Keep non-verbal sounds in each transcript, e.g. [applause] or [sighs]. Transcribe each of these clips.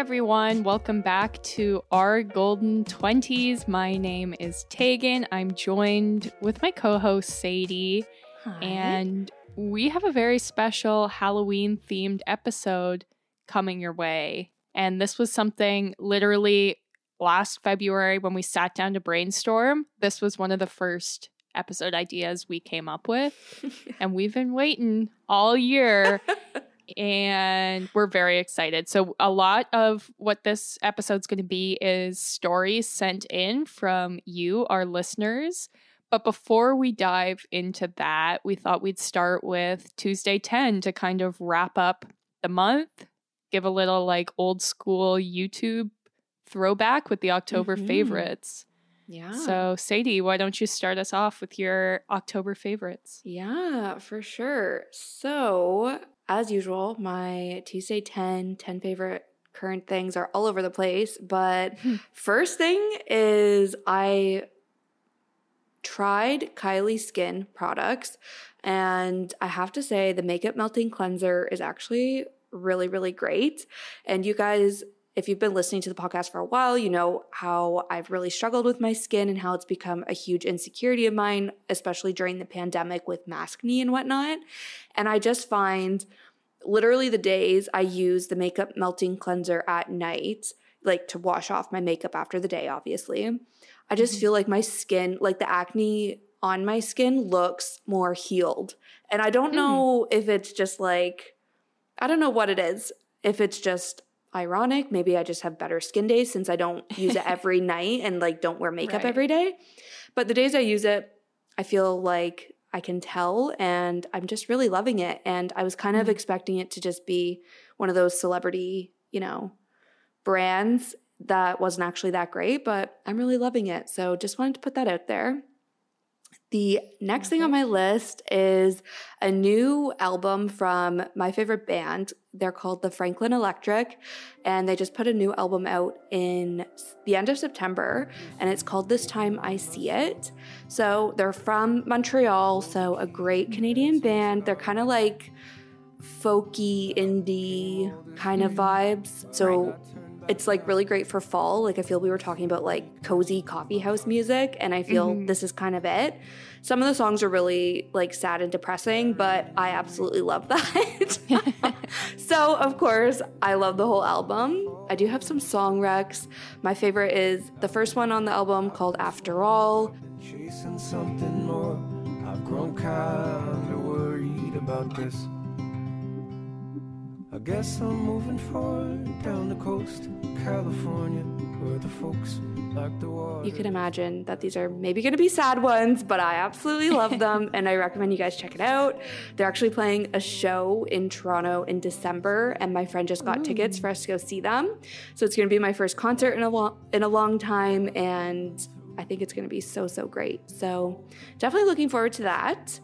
everyone. Welcome back to our Golden 20s. My name is Teagan. I'm joined with my co host, Sadie. Hi. And we have a very special Halloween themed episode coming your way. And this was something literally last February when we sat down to brainstorm. This was one of the first episode ideas we came up with. [laughs] and we've been waiting all year. [laughs] and we're very excited. So, a lot of what this episode's going to be is stories sent in from you, our listeners. But before we dive into that, we thought we'd start with Tuesday 10 to kind of wrap up the month, give a little like old school YouTube throwback with the October Mhm. favorites. yeah. So, Sadie, why don't you start us off with your October favorites? Yeah, for sure. So, as usual, my Tuesday 10, 10 favorite current things are all over the place. But hmm. first thing is I tried Kylie Skin products, and I have to say the makeup melting cleanser is actually really, really great. And you guys, if you've been listening to the podcast for a while, you know how I've really struggled with my skin and how it's become a huge insecurity of mine, especially during the pandemic with maskne and whatnot. And I just find literally the days I use the makeup melting cleanser at night, like to wash off my makeup after the day, obviously, I just Mhm. feel like my skin, like the acne on my skin looks more healed. And I don't Hmm. know if it's just like, I don't know what it is. If it's just ironic, maybe I just have better skin days since I don't use it every [laughs] night and like don't wear makeup Right. every day. But the days I use it, I feel like I can tell and I'm just really loving it. And I was kind of Mm. expecting it to just be one of those celebrity, you know, brands that wasn't actually that great, but I'm really loving it. So just wanted to put that out there. The next thing on mm-hmm. my list is a new album from my favorite band. They're called the Franklin Electric, and they just put a new album out in the end of September, and it's called This Time I See It. So they're from Montreal, so a great mm-hmm. Canadian band. They're kind of like folky, indie kind of mm-hmm. vibes. So it's like really great for fall. Like I feel we were talking about like cozy coffee house music, and I feel Mhm. this is kind of it. Some of the songs are really like sad and depressing, but I absolutely love that. [laughs] so of course, I love the whole album. I do have some song recs. My favorite is the first one on the album called After All. Chasing something more. I've grown kinda worried about this. I guess I'm moving forward down the coast, California, where the folks like the water. You can imagine that these are maybe going to be sad ones, but I absolutely love [laughs] them and I recommend you guys check it out. They're actually playing a show in Toronto in December and my friend just got tickets for us to go see them. So it's going to be my first concert in a long in a long time and I think it's going to be so so great. So definitely looking forward to that.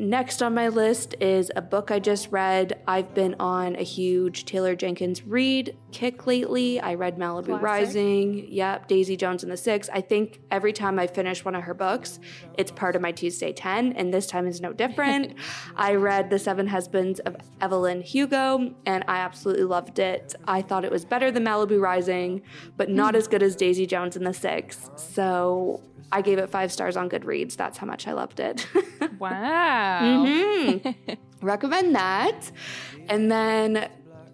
Next on my list is a book I just read. I've been on a huge Taylor Jenkins Reid kick lately. I read Malibu Classic. Rising, yep, Daisy Jones and the Six. I think every time I finish one of her books, it's part of my Tuesday 10, and this time is no different. [laughs] I read The Seven Husbands of Evelyn Hugo, and I absolutely loved it. I thought it was better than Malibu Rising, but not hmm. as good as Daisy Jones and the Six. So I gave it five stars on Goodreads. That's how much I loved it. [laughs] Wow. Mhm. Recommend that. And then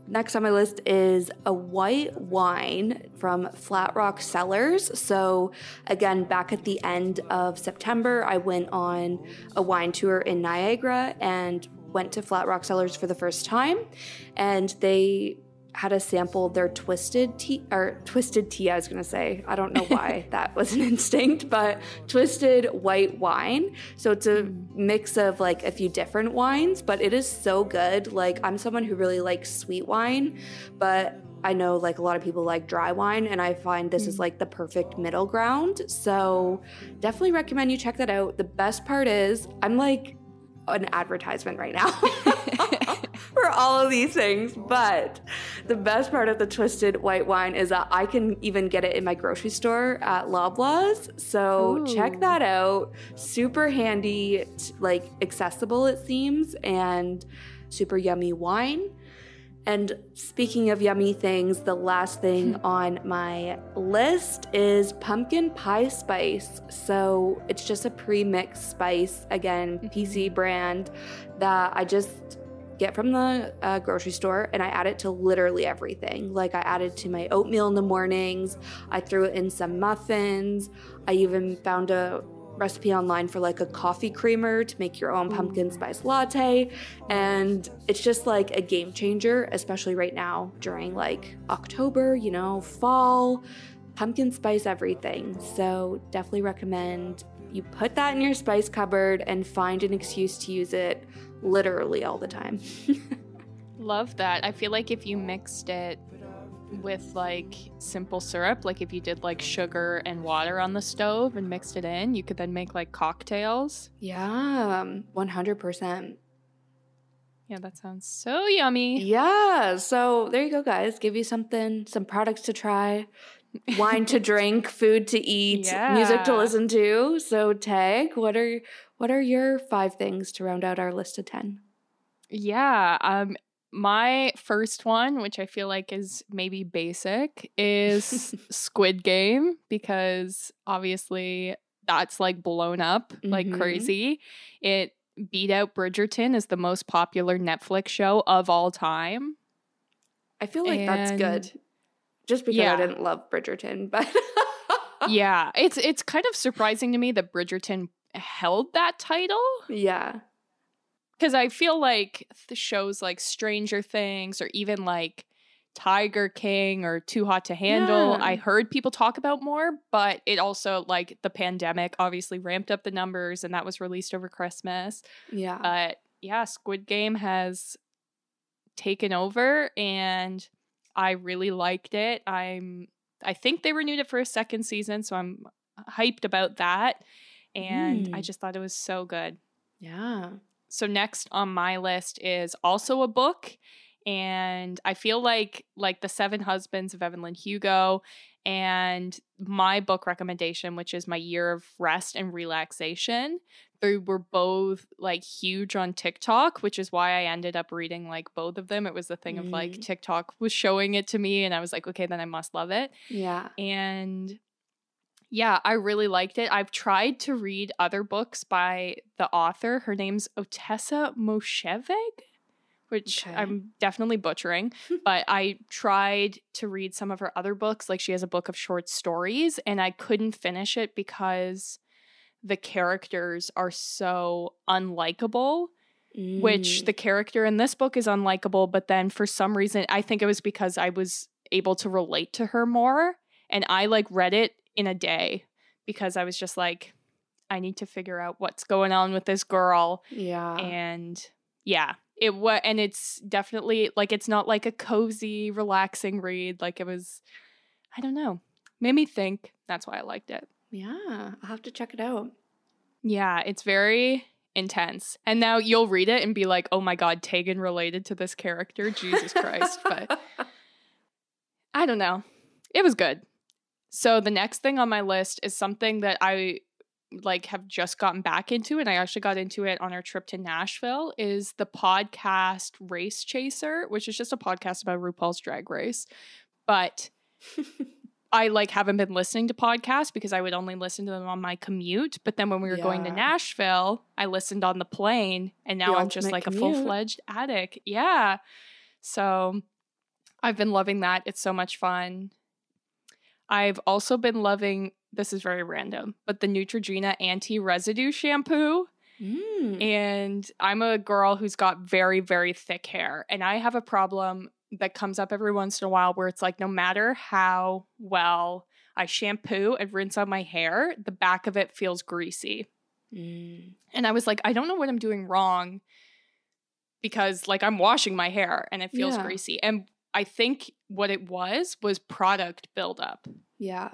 next on my list is a white wine from Flat Rock Cellars. So, again, back at the end of September, I went on a wine tour in Niagara and went to Flat Rock Cellars for the first time. And they had a sample their twisted tea or twisted tea i was going to say. I don't know why [laughs] that was an instinct but twisted white wine. So it's a mm. mix of like a few different wines but it is so good. Like i'm someone who really likes sweet wine but I know like a lot of people like dry wine, and I find this is mm. like the perfect middle ground. So definitely recommend you check that out. The best part is I'm like an advertisement right now [laughs] [laughs] for all of these things, but the best part of the twisted white wine is that I can even get it in my grocery store at Loblaws. So Ooh. check that out. Super handy, like accessible it seems, and super yummy wine. And speaking of yummy things, the last thing hmm. on my list is pumpkin pie spice. So it's just a pre mixed spice, again, mm-hmm. PC brand, that I just get from the uh, grocery store and I add it to literally everything. Like I add it to my oatmeal in the mornings, I threw it in some muffins. I even found a recipe online for like a coffee creamer to make your own pumpkin spice latte. And it's just like a game changer, especially right now during like October, you know, fall, pumpkin spice everything. So definitely recommend you put that in your spice cupboard and find an excuse to use it literally all the time. [laughs] Love that. I feel like if you mixed it with like simple syrup, like if you did like sugar and water on the stove and mixed it in, you could then make like cocktails. yeah, um, 100%. Yeah, that sounds so yummy. Yeah, so there you go, guys. Give you something, some products to try, wine to [laughs] drink, food to eat, music to listen to. So, Tag, what are what are your five things to round out our list of ten? Yeah. Um my first one, which I feel like is maybe basic, is [laughs] Squid Game because obviously that's like blown up like Mhm. crazy. It beat out Bridgerton as the most popular Netflix show of all time. I feel like that's good. Just because Yeah. I didn't love Bridgerton, but [laughs] yeah, it's it's kind of surprising to me that Bridgerton held that title yeah, because I feel like the shows like Stranger Things or even like Tiger King or Too Hot to Handle, Yeah. I heard people talk about more, but it also like the pandemic obviously ramped up the numbers and that was released over Christmas. yeah, But yeah, Squid Game has taken over and I really liked it. I'm I think they renewed it for a second season, so I'm hyped about that. And I Mm. just thought it was so good. yeah. So next on my list is also a book and I feel like like The Seven Husbands of Evelyn Hugo and my book recommendation which is My Year of Rest and Relaxation. They were both like huge on TikTok, which is why I ended up reading like both of them. It was the thing of like Mm. TikTok was showing it to me and I was like, okay, then I must love it. Yeah. And yeah, I really liked it. I've tried to read other books by the author. Her name's Ottessa Mosheveg, which Okay. I'm definitely butchering, [laughs] but I tried to read some of her other books. Like she has a book of short stories, and I couldn't finish it because the characters are so unlikable which Mm. the character in this book is unlikable, but then for some reason, I think it was because I was able to relate to her more. And I like read it in a day because I was just like, I need to figure out what's going on with this girl. yeah. And yeah, it was, and it's definitely like, it's not like a cozy, relaxing read. Like it was, I don't know, made me think. That's why I liked it. yeah. I'll have to check it out. Yeah, it's very intense. And now you'll read it and be like, oh my God, Teagan related to this character. Jesus Christ. But [laughs] I don't know. It was good. So the next thing on my list is something that I like have just gotten back into and I actually got into it on our trip to Nashville is the podcast Race Chaser, which is just a podcast about RuPaul's Drag Race. But [laughs] I like haven't been listening to podcasts because I would only listen to them on my commute. But then when we were going to Nashville, I listened on the plane and now The I'm just like a full fledged addict. Yeah. So I've been loving that. It's so much fun. I've also been loving this is very random, but the Neutrogena anti residue shampoo. Mm. And I'm a girl who's got very, very thick hair. And I have a problem that comes up every once in a while where it's like, no matter how well I shampoo and rinse out my hair, the back of it feels greasy. Mm. And I was like, I don't know what I'm doing wrong because, like, I'm washing my hair and it feels Yeah. greasy. And I think what it was was product buildup. Yeah.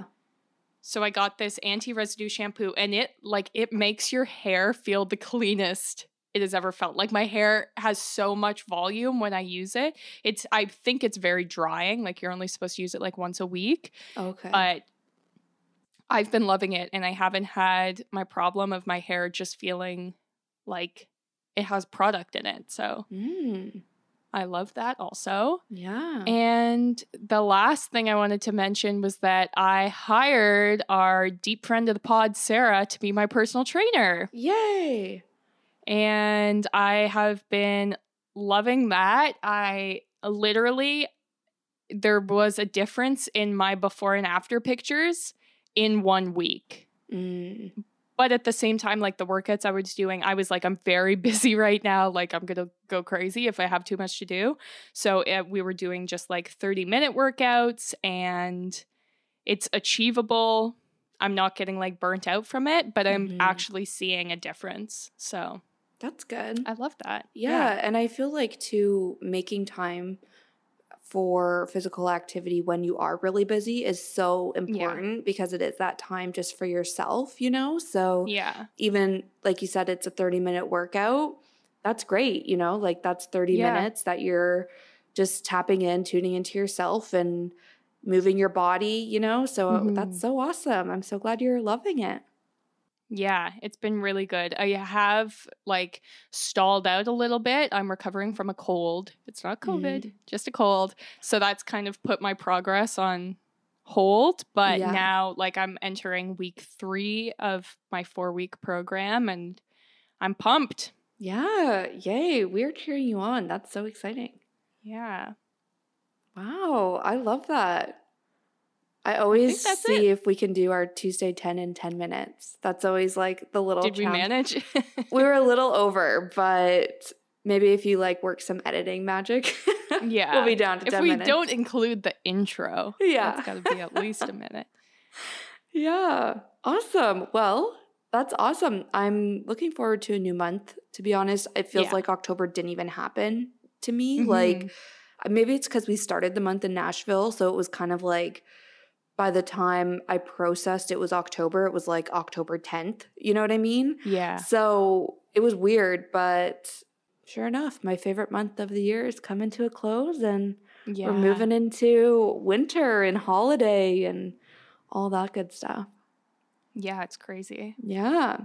So I got this anti-residue shampoo and it like it makes your hair feel the cleanest it has ever felt. Like my hair has so much volume when I use it. It's I think it's very drying. Like you're only supposed to use it like once a week, Okay. but I've been loving it and I haven't had my problem of my hair just feeling like it has product in it. So, Mm. I love that also. Yeah. And the last thing I wanted to mention was that I hired our deep friend of the pod, Sarah, to be my personal trainer. Yay. And I have been loving that. I literally, there was a difference in my before and after pictures in one week. Mm. But at the same time, like the workouts I was doing, I was like, I'm very [laughs] busy right now. Like, I'm going to go crazy if I have too much to do. So uh, we were doing just like 30 minute workouts and it's achievable. I'm not getting like burnt out from it, but I'm Mhm. actually seeing a difference. So That's good. I love that. Yeah, and I feel like too making time for physical activity when you are really busy is so important because it is that time just for yourself, you know? So Yeah. even like you said it's a 30 minute workout, that's great, you know? Like that's 30 Yeah. minutes that you're just tapping in, tuning into yourself and moving your body, you know? So Mhm. that's so awesome. I'm so glad you're loving it. Yeah, it's been really good. I have like stalled out a little bit. I'm recovering from a cold. It's not COVID, Mm. just a cold. So that's kind of put my progress on hold. But Yeah. now, like, I'm entering week three of my four week program and I'm pumped. Yeah, yay. We're cheering you on. That's so exciting. Yeah. Wow, I love that. I always that's see if we can do our Tuesday 10 in 10 minutes. That's always like the little Did we manage? [laughs] We were a little [laughs] over, but maybe if you like work some editing magic, [laughs] yeah. we'll be down to if 10 we minutes. don't include the intro, Yeah. it's got to be at least a minute. Yeah, awesome. Well, that's awesome. I'm looking forward to a new month. To be honest, it feels Yeah. like October didn't even happen to me. Mhm. Like, maybe it's because we started the month in Nashville. So it was kind of like by the time I processed it was October, it was like October 10th. You know what I mean? Yeah. So it was weird, but sure enough, my favorite month of the year is coming to a close and Yeah. we're moving into winter and holiday and all that good stuff. Yeah, it's crazy. Yeah.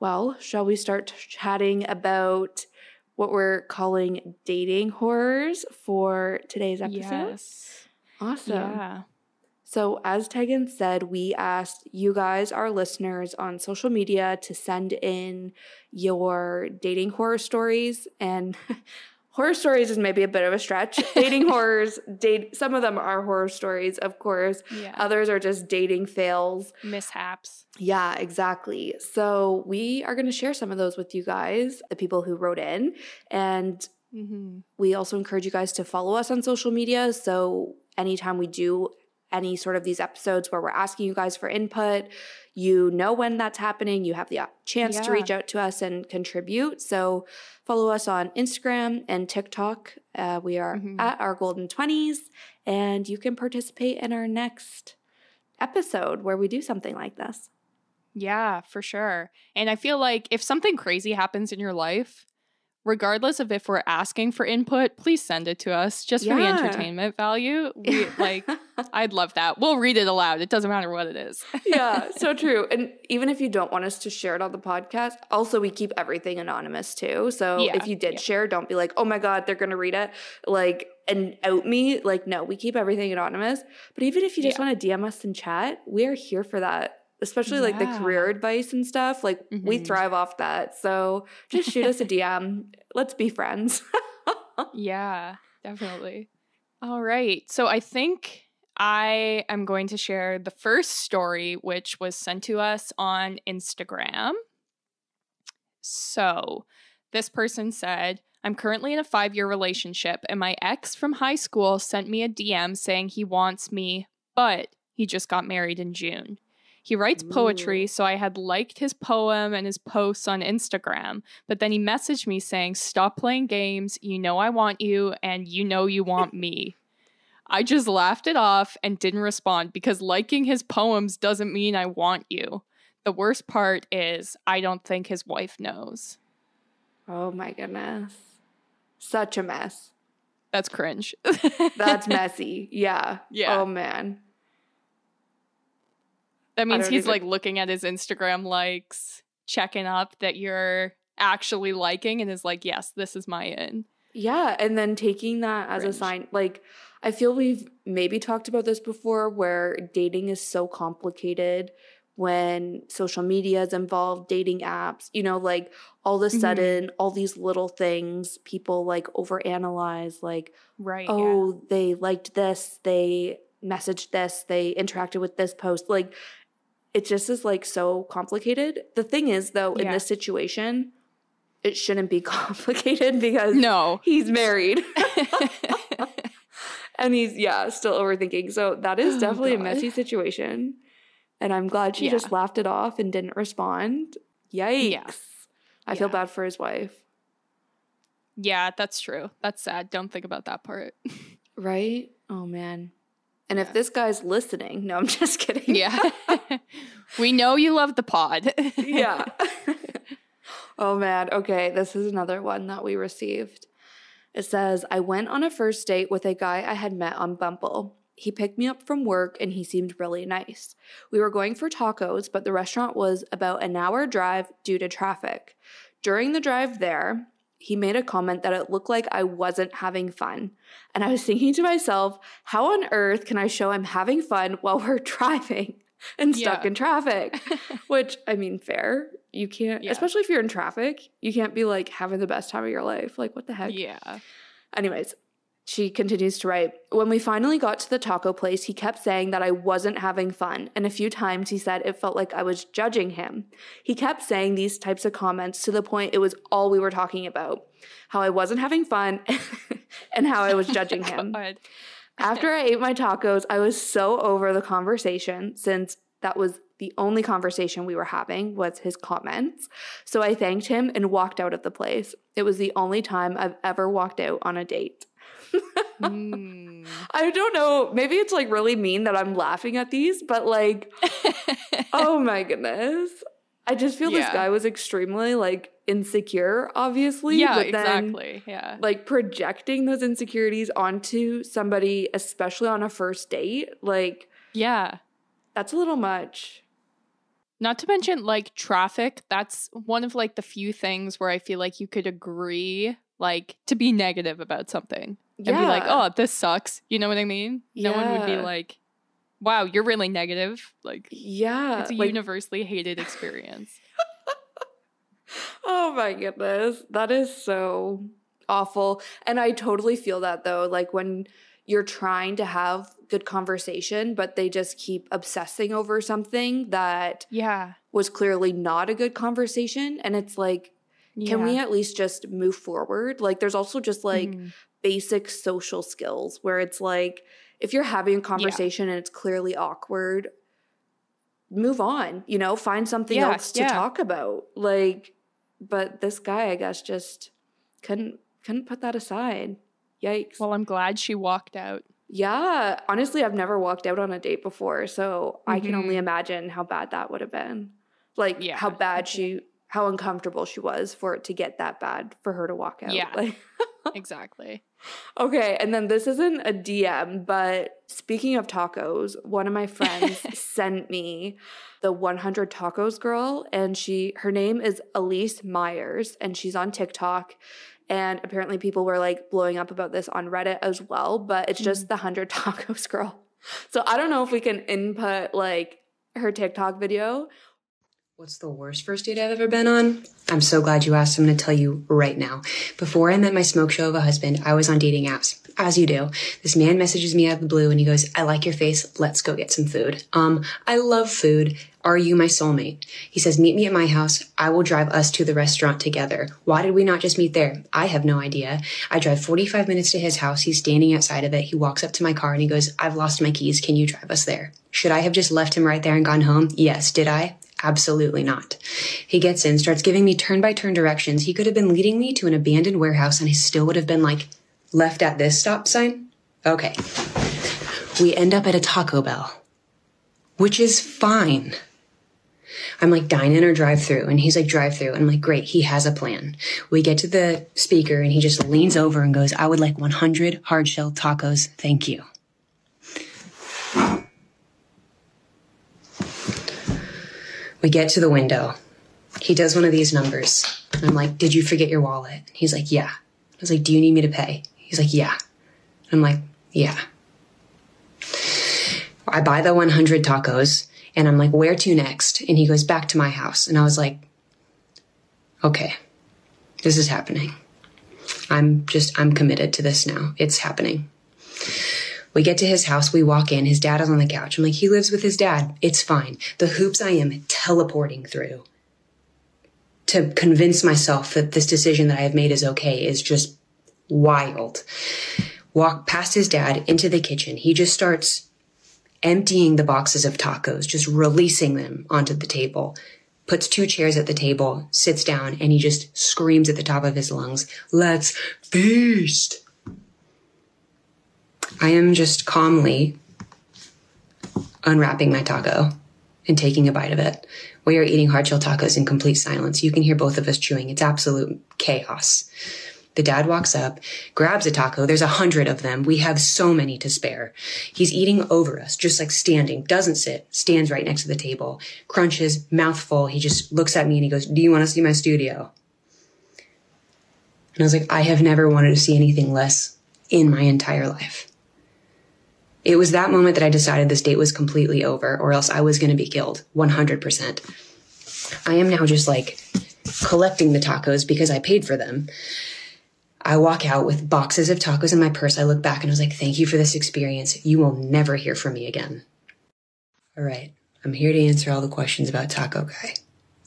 Well, shall we start chatting about what we're calling dating horrors for today's episode? Yes. Awesome. Yeah. So, as Teagan said, we asked you guys, our listeners, on social media to send in your dating horror stories. And [laughs] horror stories is maybe a bit of a stretch. [laughs] dating horrors, date some of them are horror stories, of course. Yeah. Others are just dating fails. Mishaps. Yeah, exactly. So, we are going to share some of those with you guys, the people who wrote in. And Mm-hmm. we also encourage you guys to follow us on social media. So anytime we do any sort of these episodes where we're asking you guys for input, you know when that's happening. You have the chance to reach out to us and contribute. So follow us on Instagram and TikTok. Uh, we are Mhm. at our golden 20s, and you can participate in our next episode where we do something like this. Yeah, for sure. And I feel like if something crazy happens in your life, regardless of if we're asking for input, please send it to us just for the entertainment value. We [laughs] like I'd love that. We'll read it aloud. It doesn't matter what it is. [laughs] yeah, so true. And even if you don't want us to share it on the podcast, also we keep everything anonymous too. So Yeah, if you did yeah. share, don't be like, oh my God, they're gonna read it. Like and out me. Like, no, we keep everything anonymous. But even if you just Yeah. want to DM us and chat, we are here for that. Especially like the career advice and stuff. Like we Mhm. thrive off that. So just shoot us a DM. Let's be friends. [laughs] yeah, definitely. All right. So I think I am going to share the first story, which was sent to us on Instagram. So this person said, I'm currently in a five year relationship, and my ex from high school sent me a DM saying he wants me, but he just got married in June. He writes poetry, Ooh. so I had liked his poem and his posts on Instagram. But then he messaged me saying, Stop playing games. You know I want you, and you know you want [laughs] me. I just laughed it off and didn't respond because liking his poems doesn't mean I want you. The worst part is, I don't think his wife knows. oh my goodness. Such a mess. That's cringe. That's [laughs] messy. Yeah. Yeah. Oh man. That means he's even- like looking at his Instagram likes, checking up that you're actually liking, and is like, yes, this is my in. Yeah, and then taking that as Cringe. a sign, like I feel we've maybe talked about this before, where dating is so complicated when social media is involved, dating apps, you know, like all of a Mhm. sudden, all these little things people like overanalyze, like, Right. yeah. oh, they liked this, they messaged this, they interacted with this post. Like, it just is like so complicated. The thing is, though, in Yeah. this situation, it shouldn't be [laughs] complicated because No. he's married [laughs] [laughs] and he's yeah still overthinking so that is Oh, definitely a messy situation and i'm glad she Yeah. just laughed it off and didn't respond yikes i feel bad for his wife yeah, that's true. That's sad. Don't think about that part. right oh man and if this guy's listening no i'm [laughs] just kidding. Yeah. [laughs] [laughs] we know you love the pod. yeah. Oh man. Okay this is another one that we received. It says i went on a first date with a guy i had met on bumble. He picked me up from work and he seemed really nice. We were going for tacos but the restaurant was about an hour drive due to traffic. During the drive there he made a comment that it looked like I wasn't having fun. And I was thinking to myself, how on earth can I show I'm having fun while we're [laughs] driving and stuck Yeah. in traffic? [laughs] Which, I mean, fair. You can't, Yeah. especially if you're in traffic, you can't be like having the best time of your life. Like, what the heck? yeah. Anyways, she continues to write When we finally got to the taco place, he kept saying that I wasn't having fun. And a few times he said it felt like I was judging him. He kept saying these types of comments to the point it was all we were talking about how I wasn't having fun [laughs] and how I was judging [laughs] him. After I ate my tacos, I was so over the conversation since that was the only conversation we were having was his comments. So I thanked him and walked out of the place. It was the only time I've ever walked out on a date. Mm. I don't know, maybe it's like really mean that I'm laughing at these, but like [laughs] oh my goodness. I just feel this guy was extremely like insecure obviously, yeah, then exactly. Yeah. like projecting those insecurities onto somebody especially on a first date, like Yeah. that's a little much. Not to mention like traffic, that's one of like the few things where I feel like you could agree like to be negative about something and be like, "Oh, this sucks." You know what I mean? No one would be like, "Wow, you're really negative." Like yeah. it's a like, universally hated experience. [laughs] oh my goodness. That is so awful. And I totally feel that though. Like when you're trying to have good conversation, but they just keep obsessing over something that yeah. was clearly not a good conversation. And it's like, can we at least just move forward? Like, there's also just like Mhm. Basic social skills where it's like, if you're having a conversation and it's clearly awkward, move on, you know, find something Yeah, else to yeah. talk about. Like, but this guy, I guess, just couldn't couldn't put that aside. Yikes. Well, I'm glad she walked out. yeah, honestly, I've never walked out on a date before, so I can only mm-hmm. imagine how bad that would have been. Like Yeah, how bad she how uncomfortable she was for it to get that bad for her to walk out. Yeah. Like [laughs] exactly. Okay, and then this isn't a DM, but speaking of tacos, one of my [laughs] friends sent me the 100 tacos girl and she her name is Elyse Myers and she's on TikTok and apparently people were like blowing up about this on Reddit as well, but it's just mm. the 100 [laughs] tacos girl. So I don't know if we can input like her TikTok video. What's the worst first date I've ever been on? I'm so glad you asked. I'm going to tell you right now. Before I met my smoke show of a husband, I was on dating apps. As you do. This man messages me out of the blue and he goes, I like your face. Let's go get some food. Um, I love food. Are you my soulmate? He says, meet me at my house. I will drive us to the restaurant together. Why did we not just meet there? I have no idea. I drive 45 minutes to his house. He's standing outside of it. He walks up to my car and he goes, I've lost my keys. Can you drive us there? Should I have just left him right there and gone home? Yes. Did I? Absolutely not. He gets in, starts giving me turn by turn directions. He could have been leading me to an abandoned warehouse and he still would have been like, left at this stop sign? Okay. We end up at a Taco Bell, which is fine. I'm like, dine in or drive through. And he's like, drive through. I'm like, great. He has a plan. We get to the speaker and he just leans over and goes, I would like 100 hard shell tacos. Thank you. We get to the window. He does one of these numbers. And I'm like, Did you forget your wallet? He's like, Yeah. I was like, Do you need me to pay? He's like, Yeah. I'm like, Yeah. I buy the 100 tacos and I'm like, Where to next? And he goes, Back to my house. And I was like, Okay, this is happening. I'm just, I'm committed to this now. It's happening. We get to his house, we walk in, his dad is on the couch. I'm like, he lives with his dad. It's fine. The hoops I am teleporting through to convince myself that this decision that I have made is okay is just wild. Walk past his dad into the kitchen. He just starts emptying the boxes of tacos, just releasing them onto the table. Puts two chairs at the table, sits down, and he just screams at the top of his lungs, Let's feast! I am just calmly unwrapping my taco and taking a bite of it. We are eating hard shell tacos in complete silence. You can hear both of us chewing. It's absolute chaos. The dad walks up, grabs a taco. There's a hundred of them. We have so many to spare. He's eating over us, just like standing, doesn't sit, stands right next to the table, crunches, mouthful. He just looks at me and he goes, Do you want to see my studio? And I was like, I have never wanted to see anything less in my entire life. It was that moment that I decided this date was completely over, or else I was going to be killed 100%. I am now just like collecting the tacos because I paid for them. I walk out with boxes of tacos in my purse. I look back and I was like, thank you for this experience. You will never hear from me again. All right. I'm here to answer all the questions about Taco Guy.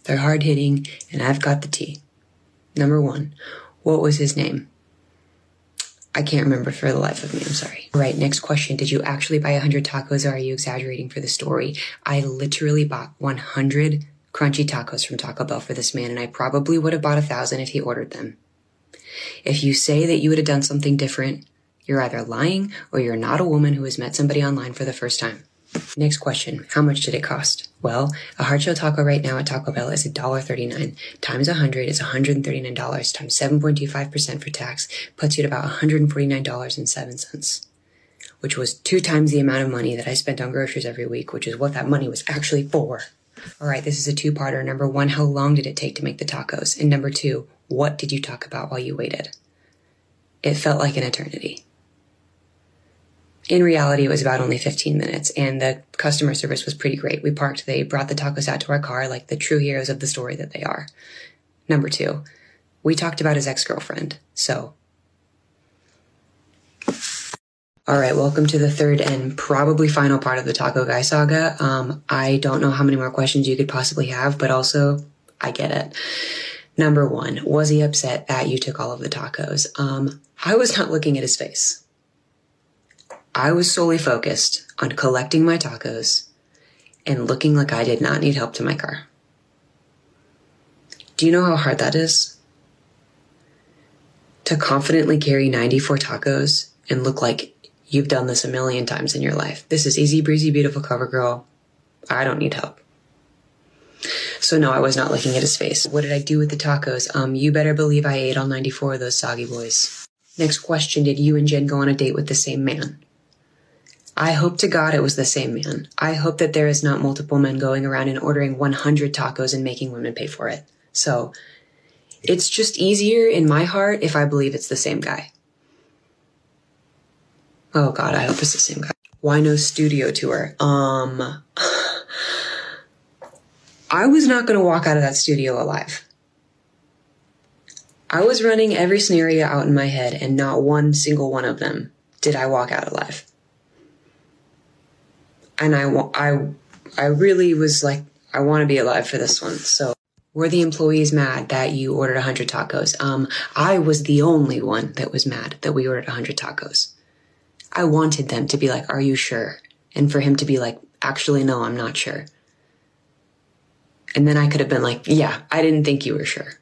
They're hard hitting and I've got the tea. Number one, what was his name? I can't remember for the life of me. I'm sorry. Right. Next question. Did you actually buy 100 tacos or are you exaggerating for the story? I literally bought 100 crunchy tacos from Taco Bell for this man and I probably would have bought a thousand if he ordered them. If you say that you would have done something different, you're either lying or you're not a woman who has met somebody online for the first time. Next question. How much did it cost? Well, a hard shell taco right now at Taco Bell is $1.39. Times 100 is $139. Times 7.25% for tax puts you at about $149.07, which was two times the amount of money that I spent on groceries every week, which is what that money was actually for. All right, this is a two parter. Number one, how long did it take to make the tacos? And number two, what did you talk about while you waited? It felt like an eternity. In reality, it was about only 15 minutes and the customer service was pretty great. We parked, they brought the tacos out to our car like the true heroes of the story that they are. Number two, we talked about his ex-girlfriend. So, all right, welcome to the third and probably final part of the Taco Guy saga. Um, I don't know how many more questions you could possibly have, but also I get it. Number one, was he upset that you took all of the tacos? Um, I was not looking at his face. I was solely focused on collecting my tacos and looking like I did not need help to my car. Do you know how hard that is? To confidently carry 94 tacos and look like you've done this a million times in your life. This is easy breezy, beautiful cover girl. I don't need help. So no, I was not looking at his face. What did I do with the tacos? Um, you better believe I ate all 94 of those soggy boys. Next question. Did you and Jen go on a date with the same man? I hope to God it was the same man. I hope that there is not multiple men going around and ordering 100 tacos and making women pay for it. So it's just easier in my heart if I believe it's the same guy. Oh God, I hope it's the same guy. Why no studio tour? Um, [sighs] I was not going to walk out of that studio alive. I was running every scenario out in my head, and not one single one of them did I walk out alive. And I, I, I really was like, I want to be alive for this one. So were the employees mad that you ordered 100 tacos? Um, I was the only one that was mad that we ordered 100 tacos. I wanted them to be like, Are you sure? And for him to be like, Actually, no, I'm not sure. And then I could have been like, yeah, I didn't think you were sure.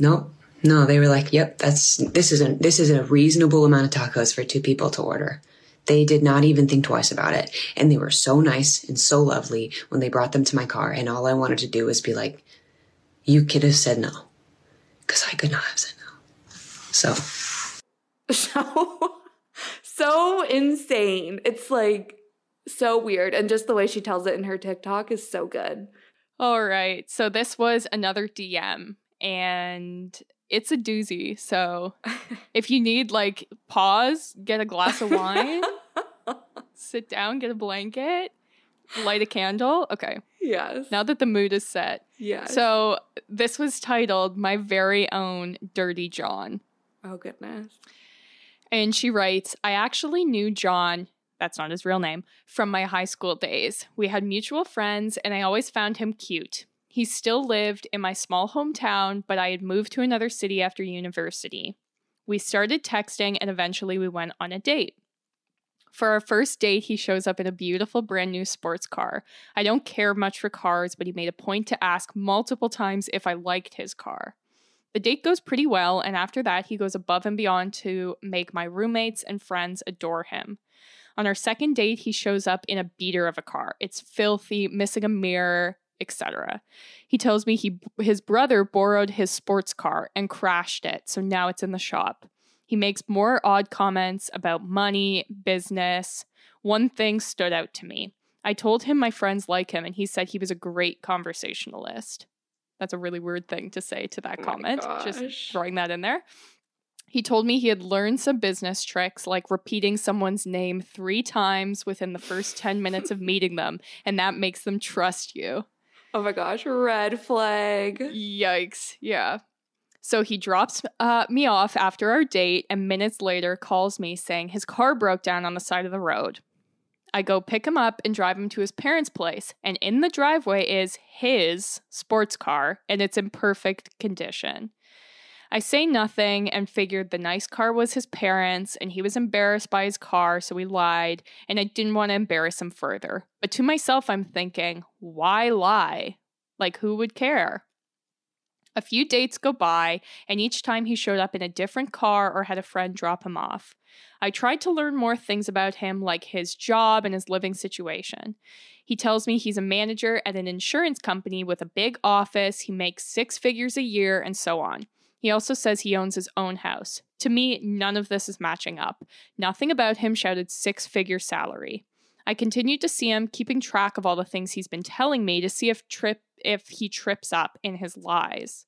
Nope. No, they were like, yep, that's, this is a, this is a reasonable amount of tacos for two people to order. They did not even think twice about it. And they were so nice and so lovely when they brought them to my car. And all I wanted to do was be like, you could have said no. Cause I could not have said no. So. So, so insane. It's like, so weird. And just the way she tells it in her TikTok is so good. All right. So this was another DM and it's a doozy. So if you need like pause, get a glass of wine, [laughs] sit down, get a blanket, light a candle. Okay. yes. Now that the mood is set. yes. So this was titled My Very Own Dirty John. oh goodness. And she writes, I actually knew John, that's not his real name, from my high school days. We had mutual friends, and I always found him cute. He still lived in my small hometown, but I had moved to another city after university. We started texting, and eventually we went on a date. For our first date, he shows up in a beautiful brand new sports car. I don't care much for cars, but he made a point to ask multiple times if I liked his car. The date goes pretty well, and after that, he goes above and beyond to make my roommates and friends adore him. On our second date, he shows up in a beater of a car. It's filthy, missing a mirror, etc. He tells me he his brother borrowed his sports car and crashed it, so now it's in the shop. He makes more odd comments about money, business. One thing stood out to me. I told him my friends like him, and he said he was a great conversationalist. That's a really weird thing to say to that Oh comment. Just throwing that in there. He told me he had learned some business tricks like repeating someone's name three times within the first 10 minutes of meeting them, and that makes them trust you. Oh my gosh, red flag. Yikes. Yeah. So he drops uh, me off after our date and minutes later calls me saying his car broke down on the side of the road. I go pick him up and drive him to his parents' place, and in the driveway is his sports car, and it's in perfect condition. I say nothing and figured the nice car was his parents, and he was embarrassed by his car, so he lied, and I didn't want to embarrass him further. But to myself, I'm thinking, why lie? Like, who would care? A few dates go by, and each time he showed up in a different car or had a friend drop him off. I tried to learn more things about him, like his job and his living situation. He tells me he's a manager at an insurance company with a big office, he makes six figures a year, and so on. He also says he owns his own house. To me, none of this is matching up. Nothing about him shouted six figure salary. I continued to see him keeping track of all the things he's been telling me to see if trip if he trips up in his lies.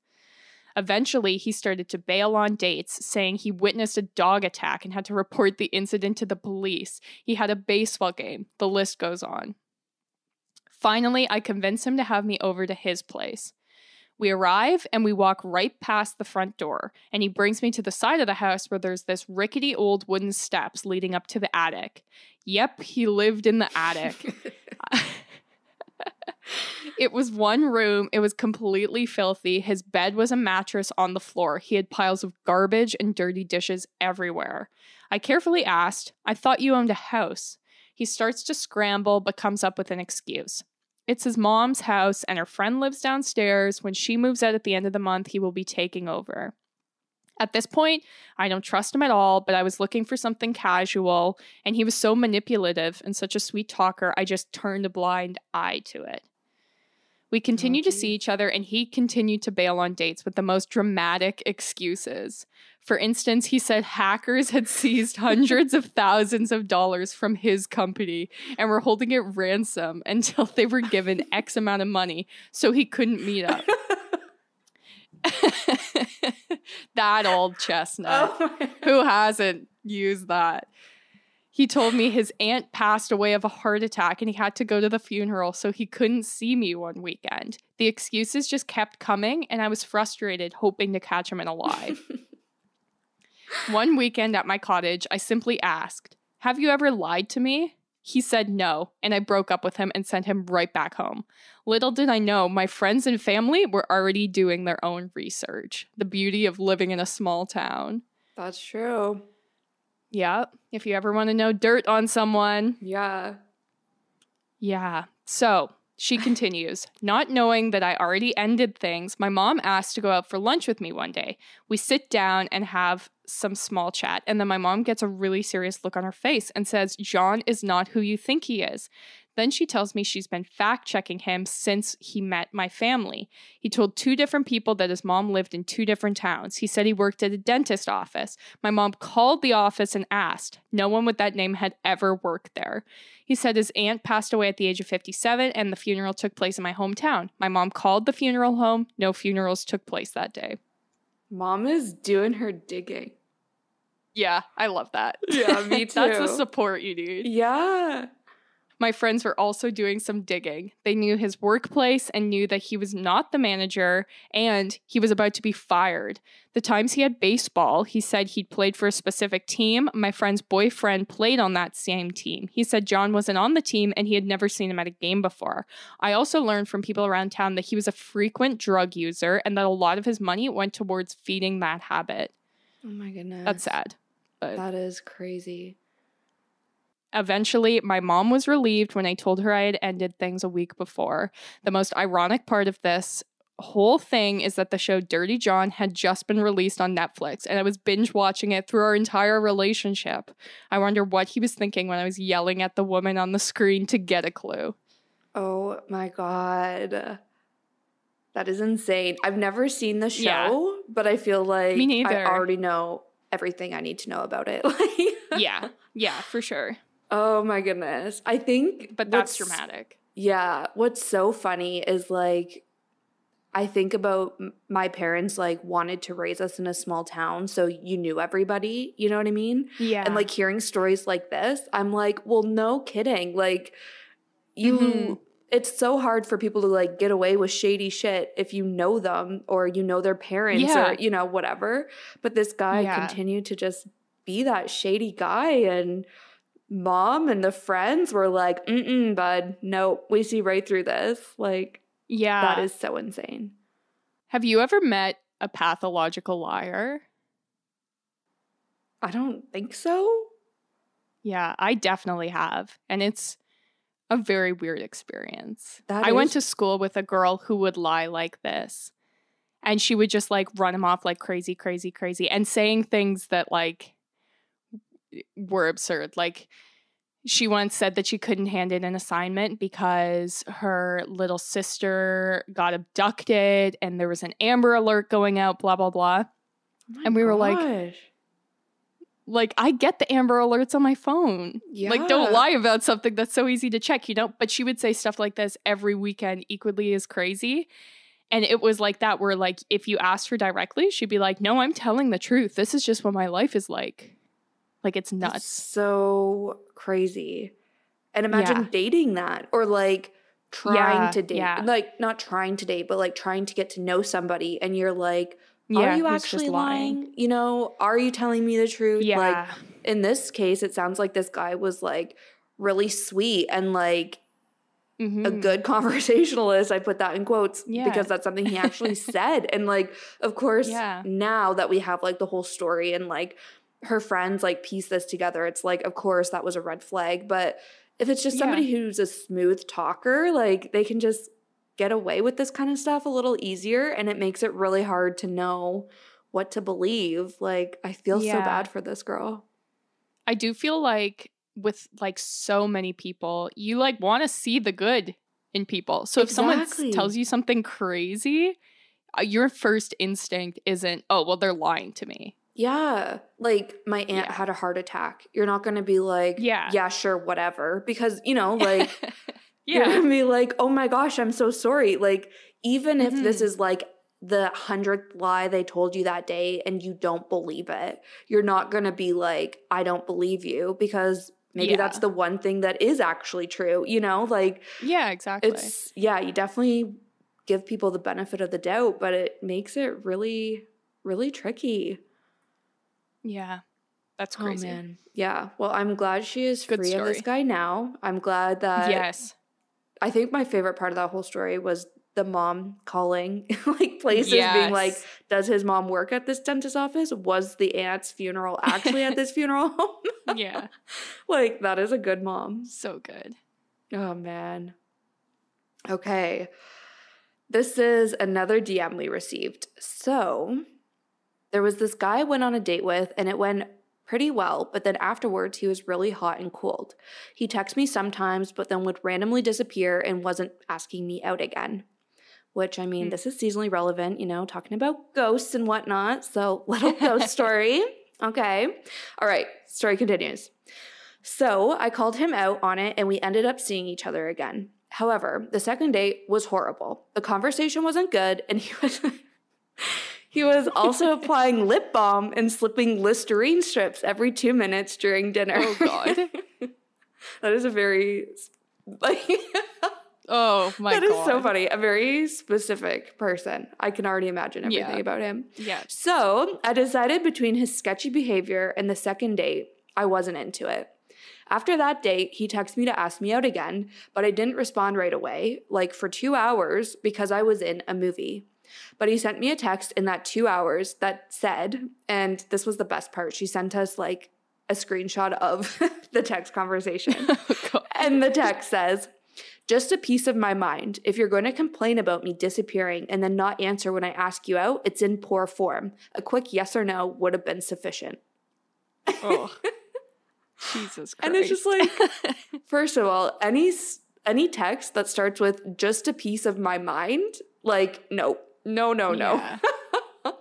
Eventually, he started to bail on dates, saying he witnessed a dog attack and had to report the incident to the police. He had a baseball game. The list goes on. Finally, I convinced him to have me over to his place. We arrive and we walk right past the front door, and he brings me to the side of the house where there's this rickety old wooden steps leading up to the attic. Yep, he lived in the attic. [laughs] [laughs] it was one room. It was completely filthy. His bed was a mattress on the floor. He had piles of garbage and dirty dishes everywhere. I carefully asked, I thought you owned a house. He starts to scramble but comes up with an excuse. It's his mom's house, and her friend lives downstairs. When she moves out at the end of the month, he will be taking over. At this point, I don't trust him at all, but I was looking for something casual, and he was so manipulative and such a sweet talker, I just turned a blind eye to it. We continued to see each other, and he continued to bail on dates with the most dramatic excuses. For instance, he said hackers had seized [laughs] hundreds of thousands of dollars from his company and were holding it ransom until they were given [laughs] X amount of money so he couldn't meet up. [laughs] that old chestnut. oh Who hasn't used that? He told me his aunt passed away of a heart attack and he had to go to the funeral, so he couldn't see me one weekend. The excuses just kept coming, and I was frustrated, hoping to catch him in a lie. [laughs] one weekend at my cottage, I simply asked, Have you ever lied to me? He said no, and I broke up with him and sent him right back home. Little did I know, my friends and family were already doing their own research. The beauty of living in a small town. That's true. Yeah, if you ever want to know dirt on someone. Yeah. Yeah. So she [laughs] continues, not knowing that I already ended things, my mom asked to go out for lunch with me one day. We sit down and have some small chat, and then my mom gets a really serious look on her face and says, John is not who you think he is. Then she tells me she's been fact checking him since he met my family. He told two different people that his mom lived in two different towns. He said he worked at a dentist office. My mom called the office and asked. No one with that name had ever worked there. He said his aunt passed away at the age of 57 and the funeral took place in my hometown. My mom called the funeral home. No funerals took place that day. Mom is doing her digging. Yeah, I love that. Yeah, me too. [laughs] That's the support you need. Yeah. My friends were also doing some digging. They knew his workplace and knew that he was not the manager and he was about to be fired. The times he had baseball, he said he'd played for a specific team. My friend's boyfriend played on that same team. He said John wasn't on the team and he had never seen him at a game before. I also learned from people around town that he was a frequent drug user and that a lot of his money went towards feeding that habit. Oh my goodness. That's sad. But That is crazy. Eventually, my mom was relieved when I told her I had ended things a week before. The most ironic part of this whole thing is that the show Dirty John had just been released on Netflix, and I was binge watching it through our entire relationship. I wonder what he was thinking when I was yelling at the woman on the screen to get a clue. Oh my god. That is insane. I've never seen the show, Yeah. but I feel like I already know everything I need to know about it. [laughs] Yeah, yeah, for sure. Oh my goodness. I think But that's dramatic. Yeah, what's so funny is like I think about my parents like wanted to raise us in a small town so you knew everybody, you know what I mean? Yeah. And like hearing stories like this, I'm like, well, no kidding. Like, you, Mhm. it's so hard for people to like get away with shady shit if you know them or you know their parents Yeah. or, you know, whatever. But this guy Yeah. continued to just be that shady guy. And mom and the friends were like, mm bud, no, we see right through this. Like, yeah. that is so insane. Have you ever met a pathological liar? I don't think so. Yeah, I definitely have. And it's a very weird experience. That I went to school with a girl who would lie like this. And she would just like run him off like crazy, crazy, crazy, and saying things that like were absurd. Like she once said that she couldn't hand in an assignment because her little sister got abducted and there was an Amber alert going out, blah, blah, blah. Oh And we were like. Like, I get the Amber alerts on my phone. Yeah. Like, don't lie about something that's so easy to check, you know? But she would say stuff like this every weekend, equally as crazy. And it was like that, where, like, if you asked her directly, she'd be like, No, I'm telling the truth. This is just what my life is like. Like, it's That's nuts. so crazy. And imagine Yeah. dating that or like trying Yeah, to date. yeah. Like not trying to date, but like trying to get to know somebody and you're like, Yeah, are you actually lying? You know, are you telling me the truth? Yeah. Like in this case, it sounds like this guy was like really sweet and like a Mhm. good [laughs] conversationalist. I put that in quotes Yeah. because that's something he actually [laughs] said. And like, of course, Yeah. now that we have like the whole story and like her friends like piece this together, it's like, of course, that was a red flag. But if it's just Yeah. somebody who's a smooth talker, like they can just get away with this kind of stuff a little easier. And it makes it really hard to know what to believe. Like, I feel so bad for this girl. I do feel like with like so many people, you like want to see the good in people. So if someone tells you something crazy, uh, your first instinct isn't, oh, well, they're lying to me. Yeah. Like my aunt Yeah. had a heart attack. You're not going to be like, Yeah. yeah, sure, whatever. Because, you know, like, [laughs] you're yeah. going to be like, oh my gosh, I'm so sorry. Like, even if this Mhm. is like the hundredth lie they told you that day and you don't believe it, you're not going to be like, I don't believe you because maybe Yeah. that's the one thing that is actually true. You know, like, Yeah, exactly. it's, yeah, you definitely give people the benefit of the doubt, but it makes it really, really tricky. Yeah. That's oh, crazy. Oh man. Yeah. Well, I'm glad she is Good free of this guy now. I'm glad that yes. I think my favorite part of that whole story was the mom calling [laughs] like places being like, does his mom work at this dentist office? Was the aunt's funeral actually at this [laughs] funeral [laughs] home? Yeah. like that is a good mom. So good. Oh man. Okay. This is another DM we received. So there was this guy I went on a date with, and it went pretty well, but then afterwards he was really hot and cold. He texted me sometimes, but then would randomly disappear and wasn't asking me out again. Which I mean, Hmm. this is seasonally relevant, you know, talking about ghosts and whatnot. So, [laughs] little ghost [laughs] story. Okay. All right. Story continues. So I called him out on it and we ended up seeing each other again. However, the second date was horrible. The conversation wasn't good and he [laughs] was he was also [laughs] applying lip balm and slipping Listerine strips every two minutes during dinner. Oh God. [laughs] that is a very like [laughs] Oh my that God. is so funny. A very specific person. I can already imagine everything Yeah. about him. Yeah. So I decided between his sketchy behavior and the second date, I wasn't into it. After that date, he texted me to ask me out again, but I didn't respond right away, like for two hours, because I was in a movie. But he sent me a text in that two hours that said, and this was the best part, she sent us like a screenshot of [laughs] the text conversation. [laughs] Oh, And the text says, just a piece of my mind. If you're going to complain about me disappearing and then not answer when I ask you out, it's in poor form. A quick yes or no would have been sufficient. Oh. [laughs] Jesus Christ. And it's just like, first of all, any any text that starts with just a piece of my mind, like no, no, no, no. Yeah. [laughs] Oh,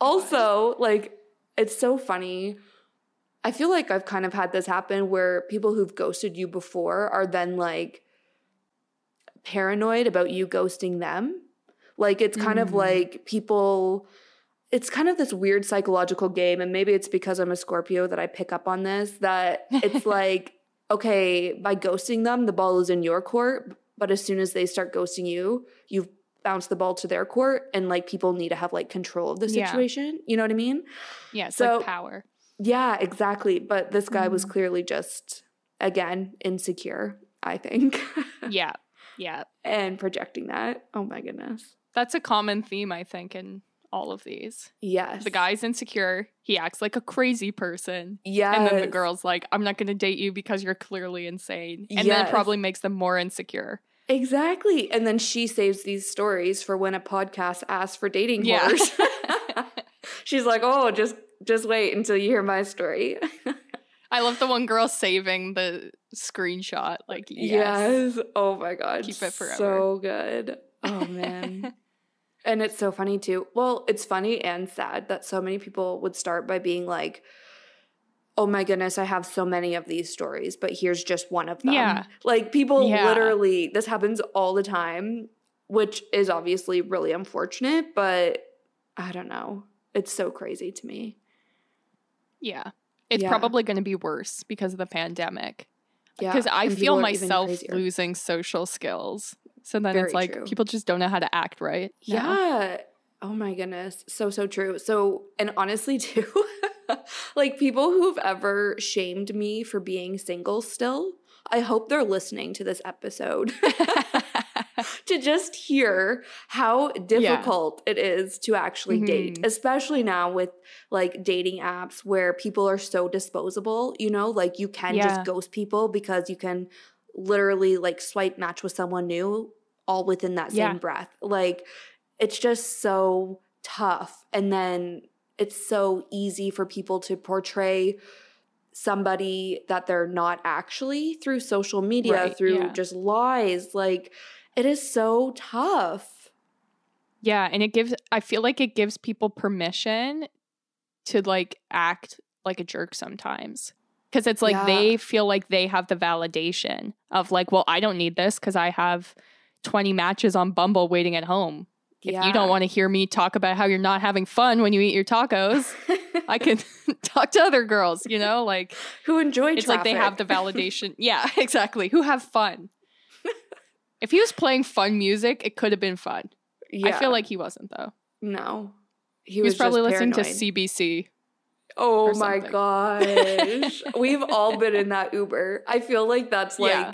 Also, like, it's so funny. I feel like I've kind of had this happen where people who've ghosted you before are then like paranoid about you ghosting them. Like, it's kind of Mm. like people, it's kind of this weird psychological game. And maybe it's because I'm a Scorpio that I pick up on this that it's [laughs] like, okay, by ghosting them, the ball is in your court. But as soon as they start ghosting you, you've bounced the ball to their court. And like people need to have like control of the Yeah. situation. You know what I mean? yeah, so- like power. Yeah, exactly. But this guy was Mhm. clearly just, again, insecure, I think, [laughs] Yeah. Yeah. and projecting that. Oh my goodness. That's a common theme, I think, in all of these. Yes. The guy's insecure. He acts like a crazy person. Yeah. And then the girl's like, I'm not going to date you because you're clearly insane. And then it probably makes them more insecure. Exactly. And then she saves these stories for when a podcast asks for dating Yeah. horrors. [laughs] [laughs] She's like, oh, just just wait until you hear my story. [laughs] I love the one girl saving the screenshot. Like, yes. Yes. Oh my god. Keep it forever. So good. Oh man. and it's so funny too. Well, it's funny and sad that so many people would start by being like, "Oh my goodness, I have so many of these stories, but here's just one of them." Yeah. Like people Yeah. literally this happens all the time, which is obviously really unfortunate, but I don't know. It's so crazy to me. Yeah. It's Yeah. probably going to be worse because of the pandemic. Yeah. Because I and feel people are even myself losing social skills. So then Very it's like true. people just don't know how to act right. now. Yeah. Oh my goodness. So, so true. So, and honestly, [laughs] too, like people who've ever shamed me for being single still, I hope they're listening to this episode [laughs] to just hear how difficult it is to actually date, Mhm. especially now with like dating apps where people are so disposable, you know, like you can Yeah. just ghost people because you can literally like swipe match with someone new all within that same Yeah. breath. Like it's just so tough. And then it's so easy for people to portray somebody that they're not actually through social media, Right, through yeah. just lies. Like it is so tough. Yeah, and it gives I feel like it gives people permission to like act like a jerk sometimes. Cuz it's like Yeah. they feel like they have the validation of like, well, I don't need this cuz I have 20 matches on Bumble waiting at home. If you don't want to hear me talk about how you're not having fun when you eat your tacos, [laughs] I can [laughs] talk to other girls, you know? Like who enjoy it's like they have the [laughs] validation. yeah, exactly. Who have fun. if he was playing fun music, it could have been fun. I feel like he wasn't though. no. He, He was, just probably listening paranoid. to CBC. Oh my gosh. We've all been in that Uber. I feel like that's like Yeah.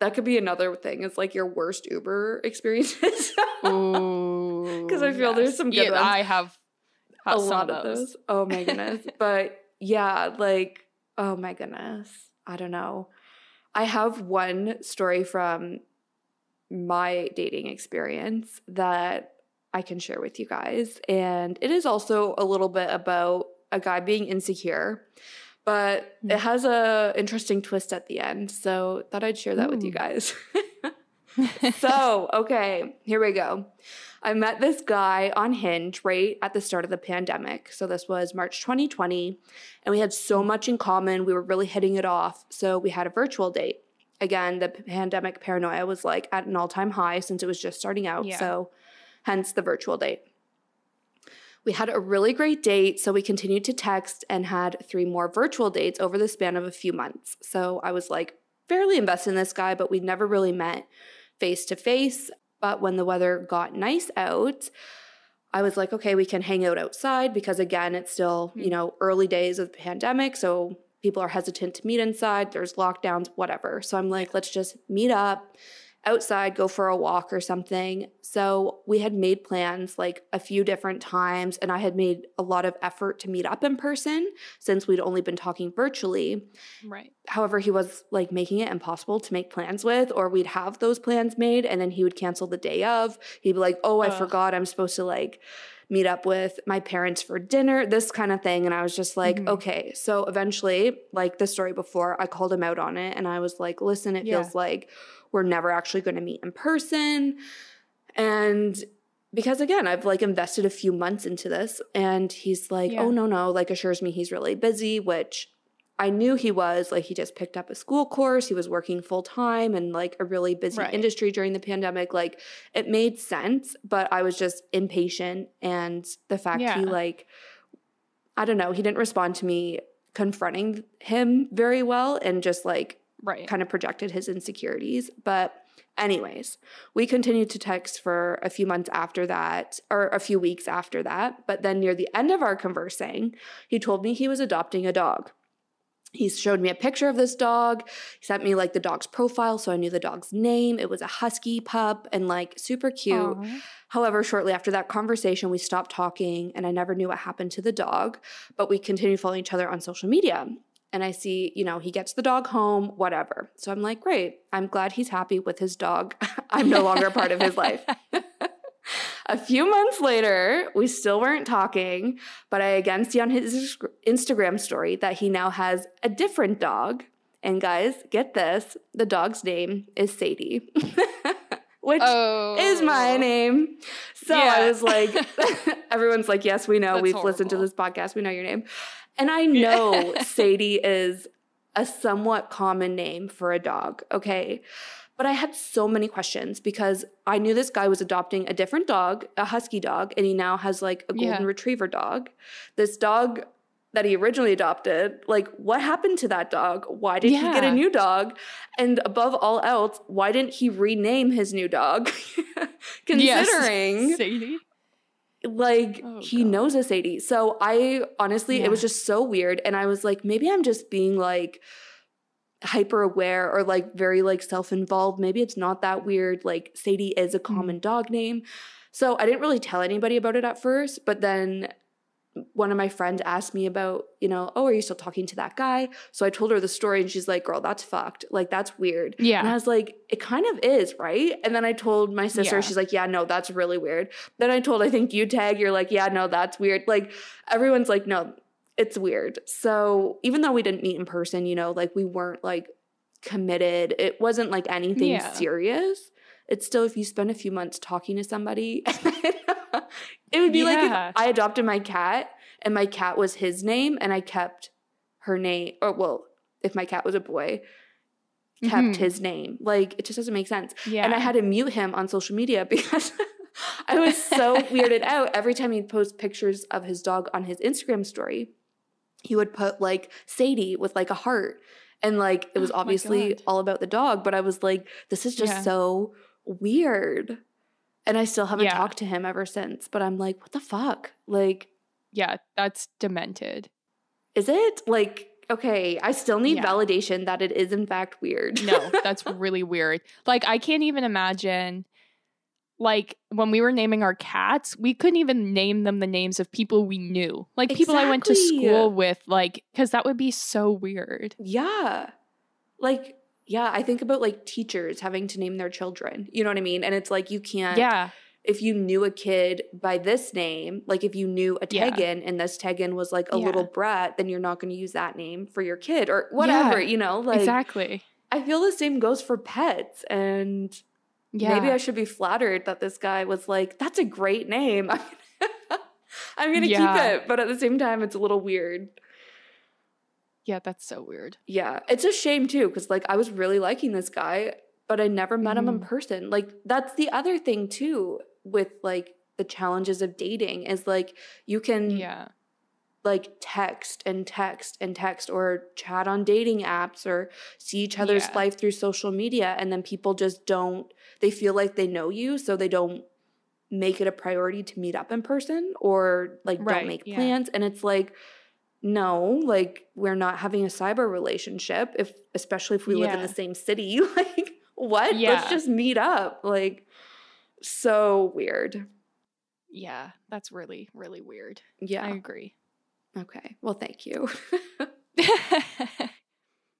That could be another thing. It's like your worst Uber experiences. [laughs] Because I feel there's some good yeah, ones. I have, a have some lot of those. Oh my goodness. [laughs] but yeah, like, oh my goodness. I don't know. I have one story from my dating experience that I can share with you guys. And it is also a little bit about a guy being insecure, but Hmm. it has a interesting twist at the end. So thought I'd share that with you guys. [laughs] so, okay, here we go. I met this guy on Hinge right at the start of the pandemic. So this was March 2020, and we had so much in common. We were really hitting it off. So we had a virtual date. Again, the pandemic paranoia was like at an all time high since it was just starting out. Yeah. So hence the virtual date. We had a really great date, so we continued to text and had three more virtual dates over the span of a few months. So I was like fairly invested in this guy, but we'd never really met face to face. But when the weather got nice out, I was like, okay, we can hang out outside because again, it's still, hmm. you know, early days of the pandemic. So people are hesitant to meet inside. There's lockdowns, whatever. So I'm like, let's just meet up outside, go for a walk or something. So we had made plans like a few different times, and I had made a lot of effort to meet up in person since we'd only been talking virtually. Right. However, he was like making it impossible to make plans with, or we'd have those plans made and then he would cancel the day of. He'd be like, oh, I Ugh. forgot I'm supposed to like meet up with my parents for dinner, this kind of thing. And I was just like, Mhm. okay. So eventually, like the story before, I called him out on it and I was like, listen, it Yeah. feels like we're never actually going to meet in person. And because again, I've like invested a few months into this and he's like, oh, Yeah. oh, no, no, like assures me he's really busy, which I knew he was. Like he just picked up a school course, he was working full time and like a really busy Right. industry during the pandemic. Like it made sense, but I was just impatient. And the fact Yeah. he like, I don't know, he didn't respond to me confronting him very well and just like Right. kind of projected his insecurities. But, anyways, we continued to text for a few months after that, or a few weeks after that. But then, near the end of our conversing, he told me he was adopting a dog. He showed me a picture of this dog. He sent me like the dog's profile, so I knew the dog's name. It was a husky pup and like super cute. Aw. However, shortly after that conversation, we stopped talking and I never knew what happened to the dog, but we continued following each other on social media. And I see, you know, he gets the dog home, whatever. So I'm like, great. I'm glad he's happy with his dog. [laughs] I'm no longer a part of his life. [laughs] a few months later, we still weren't talking, but I again see on his Instagram story that he now has a different dog. And guys, get this the dog's name is Sadie, [laughs] which Oh. is my oh. name. So I was like, everyone's like, yes, we know. That's We've listened to this podcast. We know your name. And I know [laughs] Sadie is a somewhat common name for a dog. Okay. But I had so many questions because I knew this guy was adopting a different dog, a husky dog, and he now has like a golden Yeah. retriever dog. This dog that he originally adopted, like what happened to that dog? Why did he get a new dog? And above all else, why didn't he rename his new dog? [laughs] Yes. Considering Sadie. Like Oh, he God. knows a Sadie. So I honestly, it was just so weird. And I was like, maybe I'm just being like hyper aware or like very like self involved. Maybe it's not that weird. Like Sadie is a mm-hmm. common dog name. So I didn't really tell anybody about it at first, but then one of my friends asked me about, you know, oh, are you still talking to that guy? So I told her the story and she's like, girl, that's fucked. Like, that's weird. Yeah. And I was like, it kind of is, right? And then I told my sister, Yeah. she's like, yeah, no, that's really weird. Then I told, I think you tag, you're like, yeah, no, that's weird. Like, everyone's like, no, it's weird. So even though we didn't meet in person, you know, like we weren't like committed, it wasn't like anything Yeah. serious. It's still if you spend a few months talking to somebody, [laughs] it would be like Yeah. if I adopted my cat and my cat was his name and I kept her name, or well, if my cat was a boy, kept Mhm. his name. Like it just doesn't make sense. Yeah. And I had to mute him on social media [laughs] because I was so [laughs] weirded out. Every time he'd post pictures of his dog on his Instagram story, he would put like Sadie with like a heart. And like it was Oh obviously all about the dog, but I was like, this is just Yeah. so weird. And I still haven't Yeah. talked to him ever since. But I'm like, what the fuck? Like, yeah, that's demented. is it? Like, okay, I still need Yeah. validation that it is in fact weird. No, that's [laughs] really weird. Like I can't even imagine like when we were naming our cats, we couldn't even name them the names of people we knew. Like people I went to school with like cuz that would be so weird. Yeah. Like, yeah, I think about like teachers having to name their children. You know what I mean? And it's like you can't Yeah. if you knew a kid by this name, like if you knew a Yeah. Teagan and this Teagan was like a Yeah. little brat, then you're not going to use that name for your kid or whatever, Yeah, you know? Like exactly. I feel the same goes for pets and Yeah. maybe I should be flattered that this guy was like, that's a great name. [laughs] I'm going to Yeah. keep it, but at the same time it's a little weird. Yeah, that's so weird. Yeah, it's a shame too, because like I was really liking this guy, but I never met him in Mhm. person. Like that's the other thing too with like the challenges of dating is like you can Yeah. like text and text and text or chat on dating apps or see each other's Yeah. life through social media and then people just don't they feel like they know you so they don't make it a priority to meet up in person or like Right, don't make yeah. plans and it's like no like we're not having a cyber relationship if especially if we live in the same city [laughs] like what Yeah. let's just meet up like so weird Yeah. That's really, really weird. yeah I agree. okay well thank you [laughs]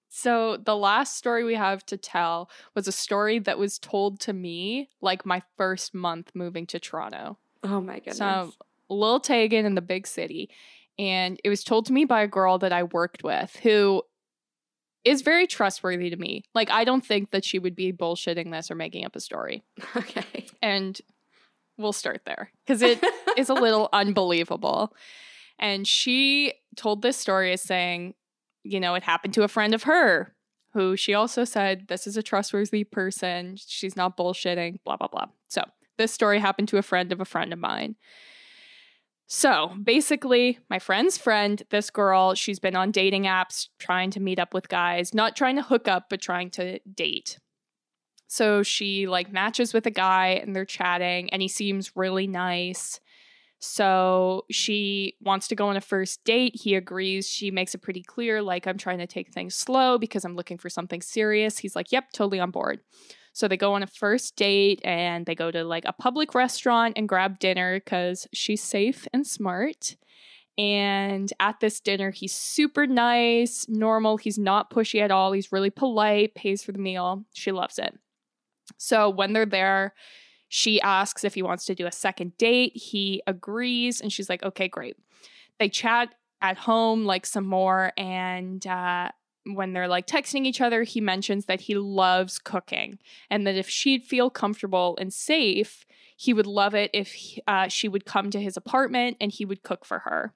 so the last story we have to tell was a story that was told to me like my first month moving to Toronto. oh my goodness So Lil Teagan in the big city. And it was told to me by a girl that I worked with who is very trustworthy to me. Like I don't think that she would be bullshitting this or making up a story. [laughs] okay And we'll start there because it [laughs] is a little unbelievable. And she told this story as saying, you know, it happened to a friend of her who she also said, this is a trustworthy person. She's not bullshitting, blah, blah, blah. So this story happened to a friend of a friend of mine. So basically, my friend's friend, this girl, she's been on dating apps trying to meet up with guys, not trying to hook up, but trying to date. So she like matches with a guy and they're chatting and he seems really nice. So she wants to go on a first date. He agrees. She makes it pretty clear like I'm trying to take things slow because I'm looking for something serious. He's like, "Yep, totally on board." So they go on a first date and they go to like a public restaurant and grab dinner cuz she's safe and smart. And at this dinner, he's super nice, normal. He's not pushy at all. He's really polite, pays for the meal. She loves it. So when they're there, she asks if he wants to do a second date. He agrees, and she's like, okay, great. They chat at home like some more. And uh, when they're like texting each other, he mentions that he loves cooking and that if she'd feel comfortable and safe, he would love it if uh, she would come to his apartment and he would cook for her.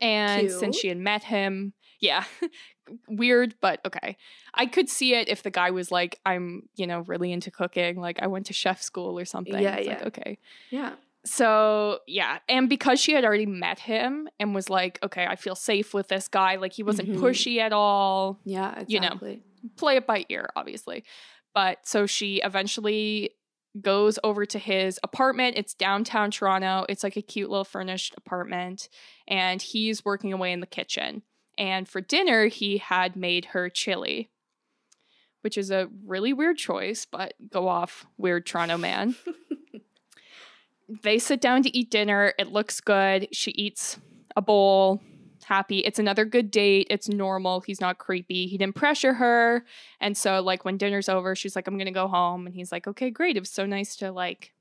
And since she had met him, yeah, [laughs] weird, but okay. I could see it if the guy was like, I'm, you know, really into cooking. Like, I went to chef school or something. Yeah, It's like, yeah. okay. yeah So, yeah. And because she had already met him and was like, okay, I feel safe with this guy, like, he wasn't Mhm. pushy at all yeah You know. exactly play it by ear, obviously. But so she eventually goes over to his apartment. It's downtown Toronto. It's like a cute little furnished apartment. And he's working away in the kitchen. And for dinner, he had made her chili, which is a really weird choice, but go off, weird Toronto man. [laughs] they sit down to eat dinner. It looks good. She eats a bowl, happy. It's another good date. It's normal. He's not creepy. He didn't pressure her. And so, like, when dinner's over, she's like, I'm going to go home. And he's like, okay, great. It was so nice to, like,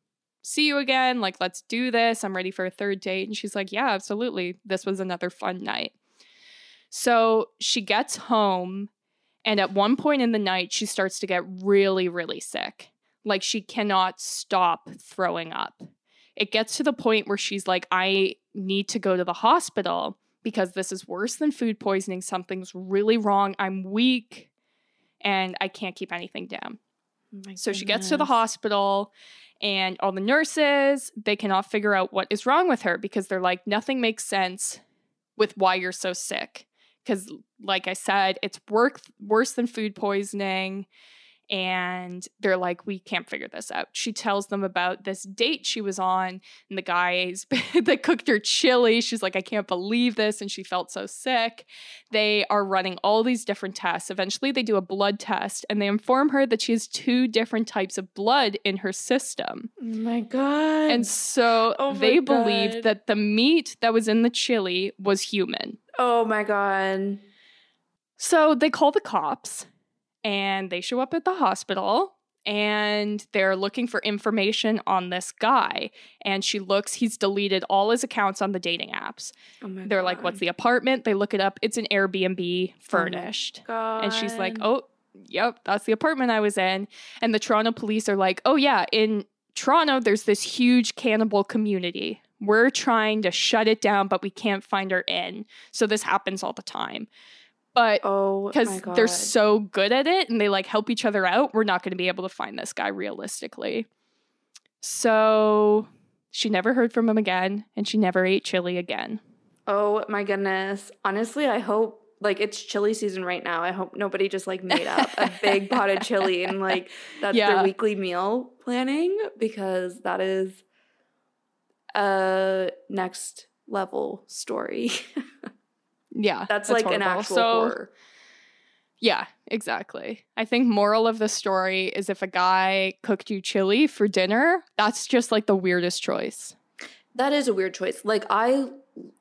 see you again. Like, let's do this. I'm ready for a third date. And she's like, yeah, absolutely. This was another fun night. So she gets home. And at one point in the night, she starts to get really, really sick. Like, she cannot stop throwing up. It gets to the point where she's like, I need to go to the hospital because this is worse than food poisoning. Something's really wrong. I'm weak and I can't keep anything down. Oh So she gets to the hospital and all the nurses, they cannot figure out what is wrong with her because they're like nothing makes sense with why you're so sick. Cuz like I said, it's work, worse than food poisoning and they're like we can't figure this out. She tells them about this date she was on and the guys [laughs] that cooked her chili. She's like I can't believe this and she felt so sick. They are running all these different tests. Eventually, they do a blood test and they inform her that she has two different types of blood in her system. oh my god And so Oh they God. believed that the meat that was in the chili was human. oh my god So they call the cops and they show up at the hospital and they're looking for information on this guy. And she looks, he's deleted all his accounts on the dating apps. oh They're like, What's the apartment? They look it up. It's an Airbnb furnished. god And she's like, oh, yep, that's the apartment I was in. And the Toronto police are like, oh, yeah, in Toronto, there's this huge cannibal community. We're trying to shut it down, but we can't find her in. So this happens all the time. But oh because my they're so good at it and they like help each other out, we're not going to be able to find this guy realistically. So She never heard from him again, and she never ate chili again. Oh my goodness. Honestly, I hope like it's chili season right now. I hope nobody just like made up a big pot of chili and like [laughs] that's Yeah. their weekly meal planning because that is a next level story. [laughs] Yeah, that's, like an actual So- horror. Yeah, exactly. I think moral of the story is if a guy cooked you chili for dinner, that's just like the weirdest choice. That is a weird choice. Like I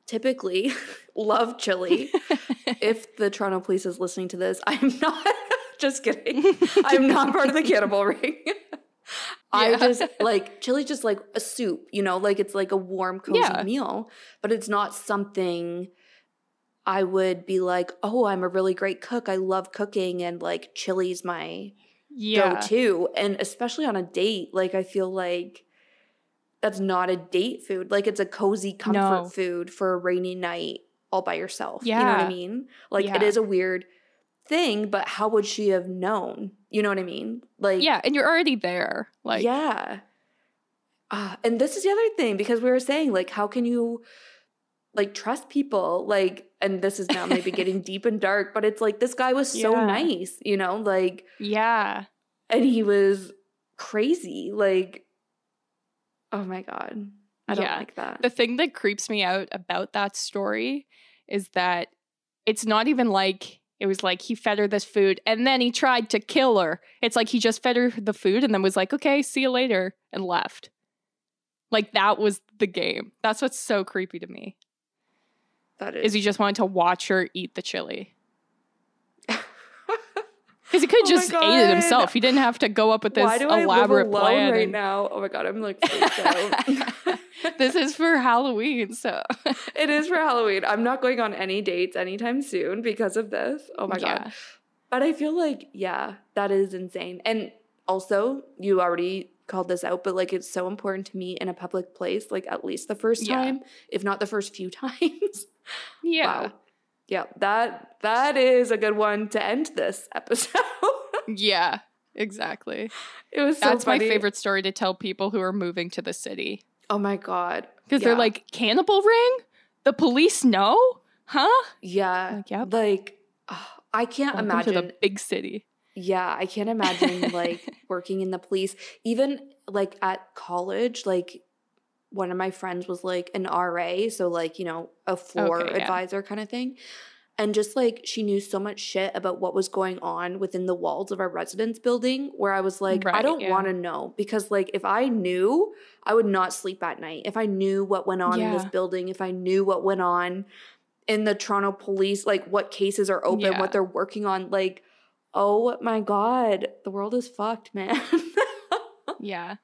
typically [laughs] love chili. [laughs] if the Toronto police is listening to this, I'm [laughs] not just kidding. I'm not part of the cannibal ring. I Yeah. just like chili just like a soup, you know, like it's like a warm, cozy Yeah. meal, but it's not something I would be like, oh, I'm a really great cook. I love cooking and like chili's my Yeah. go to. And especially on a date, like I feel like that's not a date food. Like it's a cozy comfort No. food for a rainy night all by yourself. Yeah. You know what I mean? Like it Yeah. is a weird thing, but how would she have known? You know what I mean? Like Yeah, and you're already there. Like yeah. Ah, and this is the other thing because we were saying like how can you like trust people like and this is now maybe getting [laughs] deep and dark but it's like this guy was so Yeah. nice you know like yeah. and he was crazy like oh my god i don't Yeah. like that The thing that creeps me out about that story is that it's not even like it was like he fed her this food and then he tried to kill her. It's like he just fed her the food and then was like, okay, see you later, and left. Like that was the game. That's what's so creepy to me. That Is is he just wanted to watch her eat the chili? [laughs] Because he could Oh just ate it himself. He didn't have to go up with this why do i live elaborate alone plan. right and- now oh my god i'm like [laughs] this is for Halloween, so [laughs] it is for halloween i'm not going on any dates anytime soon because of this oh my god But I feel like, yeah, that is insane. And also, you already called this out, but like it's so important to me in a public place, like at least the first Yeah. time, if not the first few times. Yeah. Wow. Yeah, that that is a good one to end this episode. [laughs] Yeah, exactly. it was so That's my favorite story to tell people who are moving to the city. Oh my god. Because Yeah. they're like, cannibal ring? The police know? Huh? Yeah. Like, yep. Like oh, I can't Welcome imagine to the big city. Yeah, I can't imagine like [laughs] working in the police. Even like at college, like one of my friends was like an RA, so like, you know, a floor Okay, yeah. advisor kind of thing. And just like she knew so much shit about what was going on within the walls of our residence building where I was like, I don't yeah. want to know because like if I knew, I would not sleep at night. If I knew what went on in this building, if I knew what went on in the Toronto police, like what cases are open, Yeah. what they're working on, like oh my god, the world is fucked, man. [laughs] Yeah.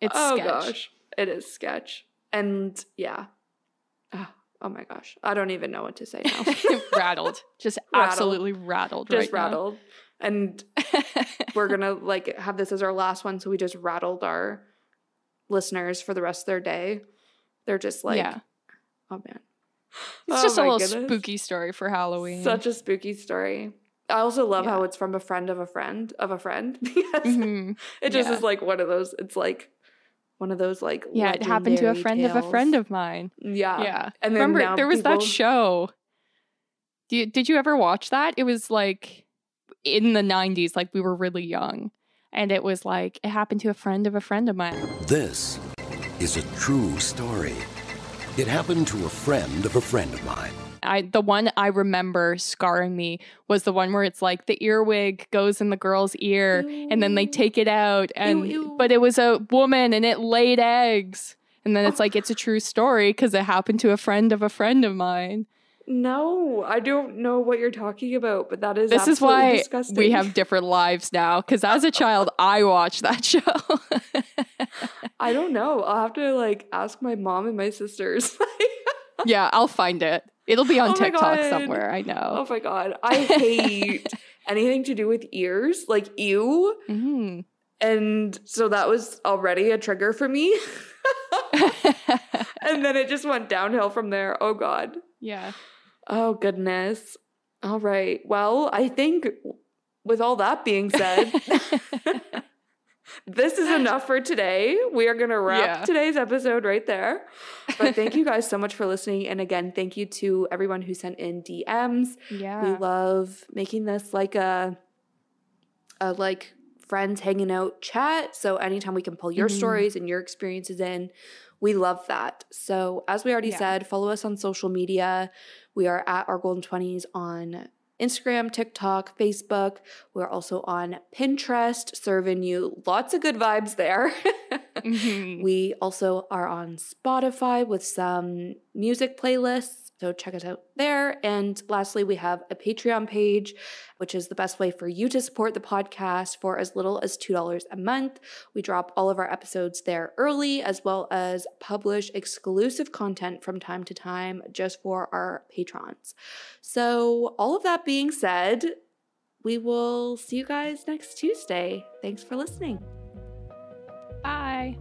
It's oh sketch. gosh, it is sketch, and yeah. Oh, oh my gosh, I don't even know what to say now. [laughs] rattled. Just [laughs] Rattled. absolutely rattled just right now. rattled, and [laughs] we're gonna like have this as our last one, so we just rattled our listeners for the rest of their day. They're just like, yeah. oh man, It's Oh just a little goodness. spooky story for Halloween. Such a spooky story. I also love how it's from a friend of a friend of a friend because Mhm. it just Yeah. is like one of those. It's like one of those like Yeah, it happened to a legendary friend of a friend of mine. yeah yeah. And then Remember there was that show. did, you, did you ever watch that? It was like in the 90s, like we were really young. And it was like it happened to a friend of a friend of mine. This is a true story. It happened to a friend of a friend of mine. I the one I remember scarring me was the one where it's like the earwig goes in the girl's ear and then they take it out and ew. but it was a woman and it laid eggs. And then it's like it's a [sighs] true story because it happened to a friend of a friend of mine. No, I don't know what you're talking about, but that is This is why disgusting. we have different lives now. Because as a child, I watched that [laughs] show. I don't know. I'll have to like ask my mom and my sisters. [laughs] yeah, I'll find it. It'll be on Oh TikTok somewhere. I know. oh my god, I hate [laughs] anything to do with ears. Like ew. Mhm. And so that was already a trigger for me. [laughs] and then it just went downhill from there. Oh God. yeah. Oh goodness. All right. Well, I think with all that being said, [laughs] this is enough for today. We are going to wrap Yeah. today's episode right there. But thank you [laughs] guys so much for listening. And again, thank you to everyone who sent in DMs. Yeah. We love making this like a, a like friends hanging out chat. So anytime we can pull your Mhm. stories and your experiences in, we love that. So as we already Yeah. said, follow us on social media. We are at our golden twenties on Instagram, TikTok, Facebook. We're also on Pinterest, serving you lots of good vibes there. [laughs] Mhm. We also are on Spotify with some music playlists. So check us out there. And lastly, we have a Patreon page, which is the best way for you to support the podcast for as little as $2 a month. We drop all of our episodes there early, as well as publish exclusive content from time to time just for our patrons. So, all of that being said, we will see you guys next Tuesday. Thanks for listening. Bye.